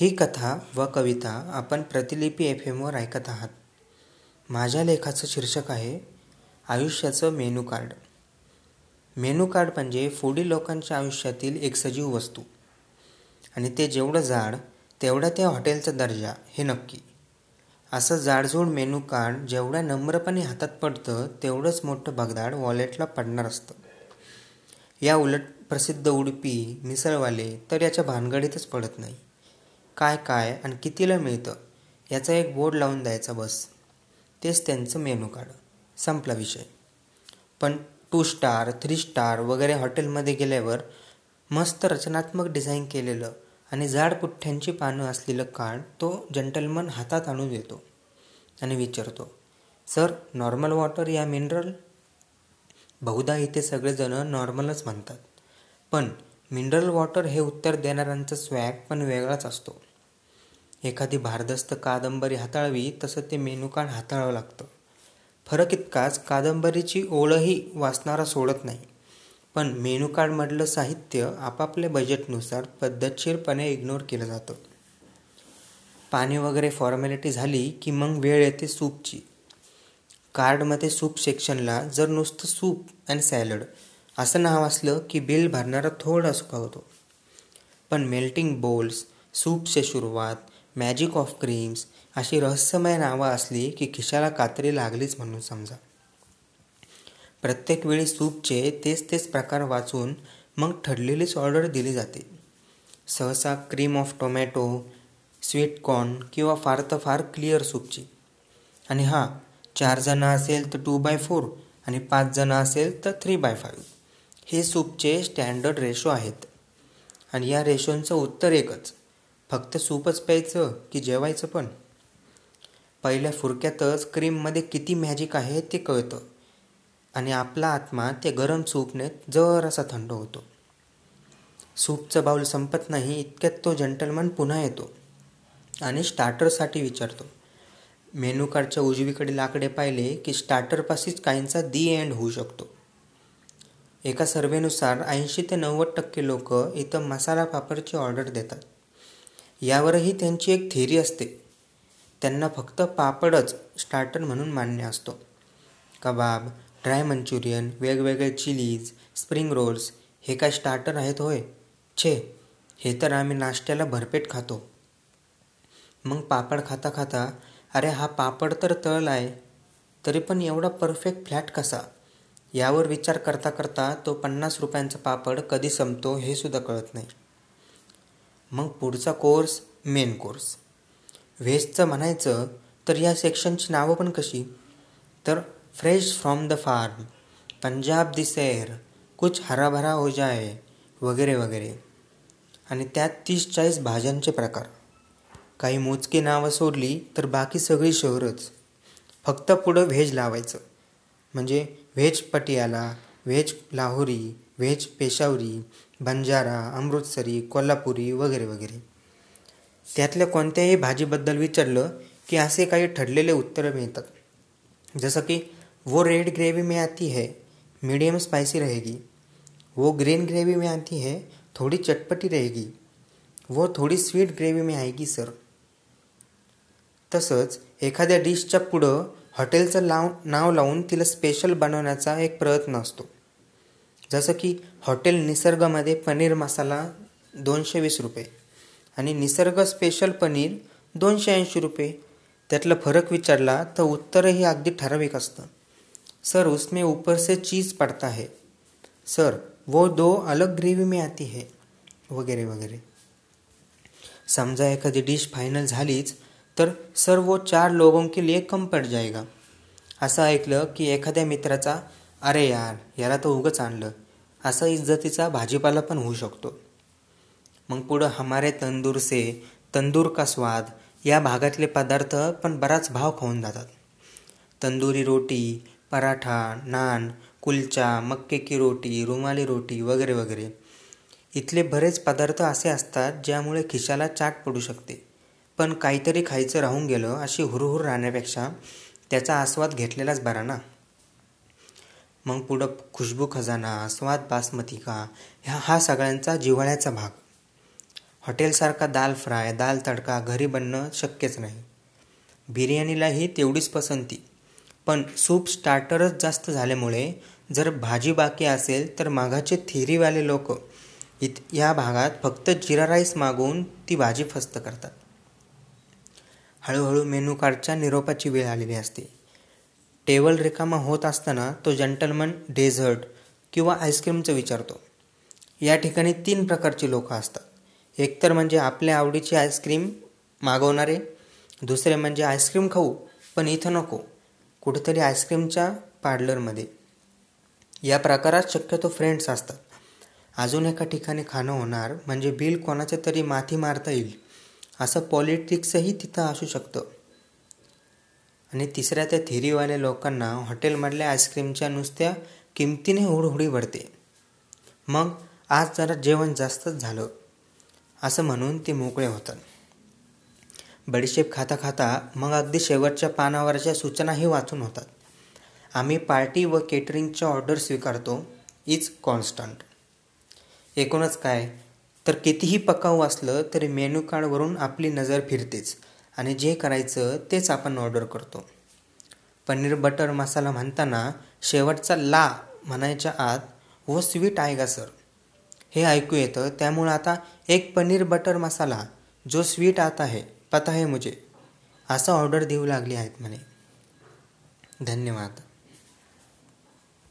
ही कथा व कविता आपण प्रतिलिपी एफ एमवर ऐकत आहात. माझ्या लेखाचं शीर्षक आहे आयुष्याचं मेनू कार्ड. मेनू कार्ड म्हणजे फुडी लोकांच्या आयुष्यातील एक सजीव वस्तू. आणि ते जेवढं जाड तेवढा त्या हॉटेलचा दर्जा हे नक्की. असं जाडजूड मेनू कार्ड जेवढ्या नम्रपणे हातात पडतं तेवढंच मोठं भगदाड वॉलेटला पडणार असतं. या उलट प्रसिद्ध उडपी मिसळवाले तर याच्या भानगडीतच पडत नाही. काय काय आणि कितीला मिळतं याचा एक बोर्ड लावून द्यायचा बस. तेच त्यांचं मेनू कार्ड. संपला विषय. पण टू स्टार थ्री स्टार वगैरे हॉटेलमध्ये गेल्यावर मस्त रचनात्मक डिझाईन केलेलं आणि जाड पुठ्ठ्यांची पानं असलेलं कार्ड तो जंटलमन हातात आणून देतो आणि विचारतो सर नॉर्मल वॉटर या मिनरल बहुधा इथे सगळेजणं नॉर्मलच म्हणतात. पण मिनरल वॉटर हे उत्तर देणाऱ्यांचा स्वॅग पण वेगळाच असतो. एखादी भारदस्त कादंबरी हाताळवी तसं ते मेनू कार्ड हाताळावं लागतं. फरक इतकाच कादंबरीची ओळही वाचणारा सोडत नाही. पण मेनू कार्डमधलं साहित्य आपापल्या बजेटनुसार पद्धतशीरपणे इग्नोर केलं जातं. पाणी वगैरे फॉर्मॅलिटी झाली की मग वेळ येते सूपची. कार्डमध्ये सूप सेक्शनला जर नुसतं सूप अँड सॅलड असं नाव असलं की बिल भरणारा थोडा होतो पण मेल्टिंग बोल्स सूपचे सुरुवात मॅजिक ऑफ क्रीम्स अशी रहस्यमय नावं असली की खिशाला कात्री लागलीच म्हणून समजा. प्रत्येक वेळी सूपचे तेच तेच प्रकार वाचून मग ठरलेलीच ऑर्डर दिली जाते. सहसा cream of tomato sweet corn किंवा फार तर फार क्लिअर सूपची. आणि हां चार जणं असेल तर टू बाय फोर आणि पाच जणं असेल तर थ्री बाय फाईव्ह हे सूपचे स्टँडर्ड रेशो आहेत. आणि या रेशोंचं उत्तर एकच. फक्त सूपच प्यायचं की जेवायचं पण? पहिल्या फुरक्यातच क्रीममध्ये किती मॅजिक आहे ते कळतं. आणि आपला आत्मा ते गरम सूपने जरासा थंड होतो. सूपचं बाऊल संपत नाही इतक्यात तो जंटलमन पुन्हा येतो आणि स्टार्टरसाठी विचारतो. मेनू कार्डच्या उजवीकडे लाकडे पाहिले की स्टार्टरपाशीच काहींचा दी एंड होऊ शकतो. एका सर्वेनुसार ऐंशी ते नव्वद टक्के लोक इथं मसाला पापडची ऑर्डर देतात. यावरही त्यांची एक थेरी असते. त्यांना फक्त पापडच स्टार्टर म्हणून मान्य असतो. कबाब ड्राय मंचुरियन वेगवेगळे चिलीज स्प्रिंग रोल्स हे काय स्टार्टर आहेत होय? छे हे तर आम्ही नाश्त्याला भरपेट खातो. मग पापड खाता खाता अरे हा पापड तर तळला आहे तरी पण एवढा परफेक्ट फ्लॅट कसा? यावर विचार करता करता तो पन्नास रुपयांचा पापड कधी संपतो हे सुद्धा कळत नाही. मग पुढचा कोर्स मेन कोर्स. व्हेजचं म्हणायचं तर या सेक्शनची नावं पण कशी? तर fresh from the farm Punjab दी सैर कुछ हराभरा हो जाए वगैरे वगैरे. आणि त्यात तीस चाळीस भाज्यांचे प्रकार. काही मोजकी नावं सोडली तर बाकी सगळी शहरच. फक्त पुढं व्हेज लावायचं. म्हणजे veg Patiala veg Lahori veg Peshawari Banjara Amritsari Kolhapuri वगैरे वगैरे. त्यातल्या कोणत्याही भाजीबद्दल विचारलं की असे काही ठरलेले उत्तरं मिळतात. जसं की वो रेड ग्रेवी में आती है मीडियम स्पायसी रहेगी. वो ग्रीन ग्रेवी में आती है थोडी चटपटी रहेगी. वो थोडी स्वीट ग्रेवी में आएगी सर. तसंच एखाद्या डिशच्या पुढं हॉटेलचं लाव नाव लावून तिला स्पेशल बनवण्याचा एक प्रयत्न असतो. जसं की हॉटेल निसर्गमध्ये पनीर मसाला दोनशे वीस रुपये आणि निसर्ग स्पेशल पनीर दोनशे ऐंशी रुपये. त्यातला फरक विचारला तर उत्तरही अगदी ठराविक असतं. सर उसमें ऊपर से चीज़ पडता है. सर वो दो अलग ग्रेवी में आती है. वगैरे वगैरे. समजा एखादी डिश फायनल झालीच तर सर वो चार लोगों के लिए कम पड जाएगा. असं ऐकलं की एखाद्या मित्राचा अरे यार याला तर उगंच आणलं. असा इज्जतीचा भाजीपाला पण होऊ शकतो. मग पुढं हमारे तंदूर से तंदूर का स्वाद या भागातले पदार्थ पण बराच भाव खाऊन जातात. तंदुरी रोटी पराठा नान कुलचा मक्के की रोटी रुमाली रोटी वगैरे वगैरे. इथले बरेच पदार्थ असे असतात ज्यामुळे खिशाला चाट पडू शकते. पण काहीतरी खायचं राहून गेलं अशी हुरहुर राहण्यापेक्षा त्याचा आस्वाद घेतलेलाच बरा ना? मग पुढं खुशबू खजाना स्वाद बासमती का ह्या हा सगळ्यांचा जिव्हाळ्याचा भाग. हॉटेलसारखा दाल फ्राय दाल तडका घरी बनणं शक्यच नाही. बिर्याणीलाही तेवढीच पसंती. पण सूप स्टार्टरच जास्त झाल्यामुळे जर भाजी बाकी असेल तर मागाचे थेरीवाले लोक इत या भागात फक्त जिरा राईस मागवून ती भाजी फस्त करतात. हळूहळू मेनू कार्डच्या निरोपाची वेळ आलेली असते. टेबल रिकामा होत असताना तो जंटलमन डेझर्ट किंवा आईस्क्रीमचं विचारतो. या ठिकाणी तीन प्रकारची लोक असतात. एकतर म्हणजे आपल्या आवडीची आईस्क्रीम मागवणारे दुसरे म्हणजे आईस्क्रीम खाऊ पण इथं नको. कुठेतरी आईस्क्रीमच्या पार्लरमध्ये. या प्रकारात शक्यतो फ्रेंड्स असतात. अजून एका ठिकाणी खाणं होणार म्हणजे बिल कोणाच्या तरी माथी मारता येईल असं पॉलिटिक्सही तिथं असू शकतं. आणि तिसऱ्या त्या थेरीवाल्या लोकांना हॉटेलमधल्या आईस्क्रीमच्या नुसत्या किमतीने हुडहुडी भरते. मग आज जरा जेवण जास्तच झालं असं म्हणून ते मोकळे होतात. बडीशेप खाता खाता मग अगदी शेवटच्या पानावरच्या सूचनाही वाचून होतात. आम्ही पार्टी व केटरिंगच्या ऑर्डर स्वीकारतो इज कॉन्स्टंट. एकूणच काय तर कितीही पकाऊ असलं तरी मेनू कार्डवरून आपली नजर फिरतेच. आणि जे करायचं तेच आपण ऑर्डर करतो. पनीर बटर मसाला म्हणताना शेवटचा ला म्हणायच्या आत व स्वीट आहे का सर हे ऐकू येतं. त्यामुळं आता एक पनीर बटर मसाला जो स्वीट आता आहे पता है मुझे. असं ऑर्डर देऊ लागली आहेत म्हणे. धन्यवाद.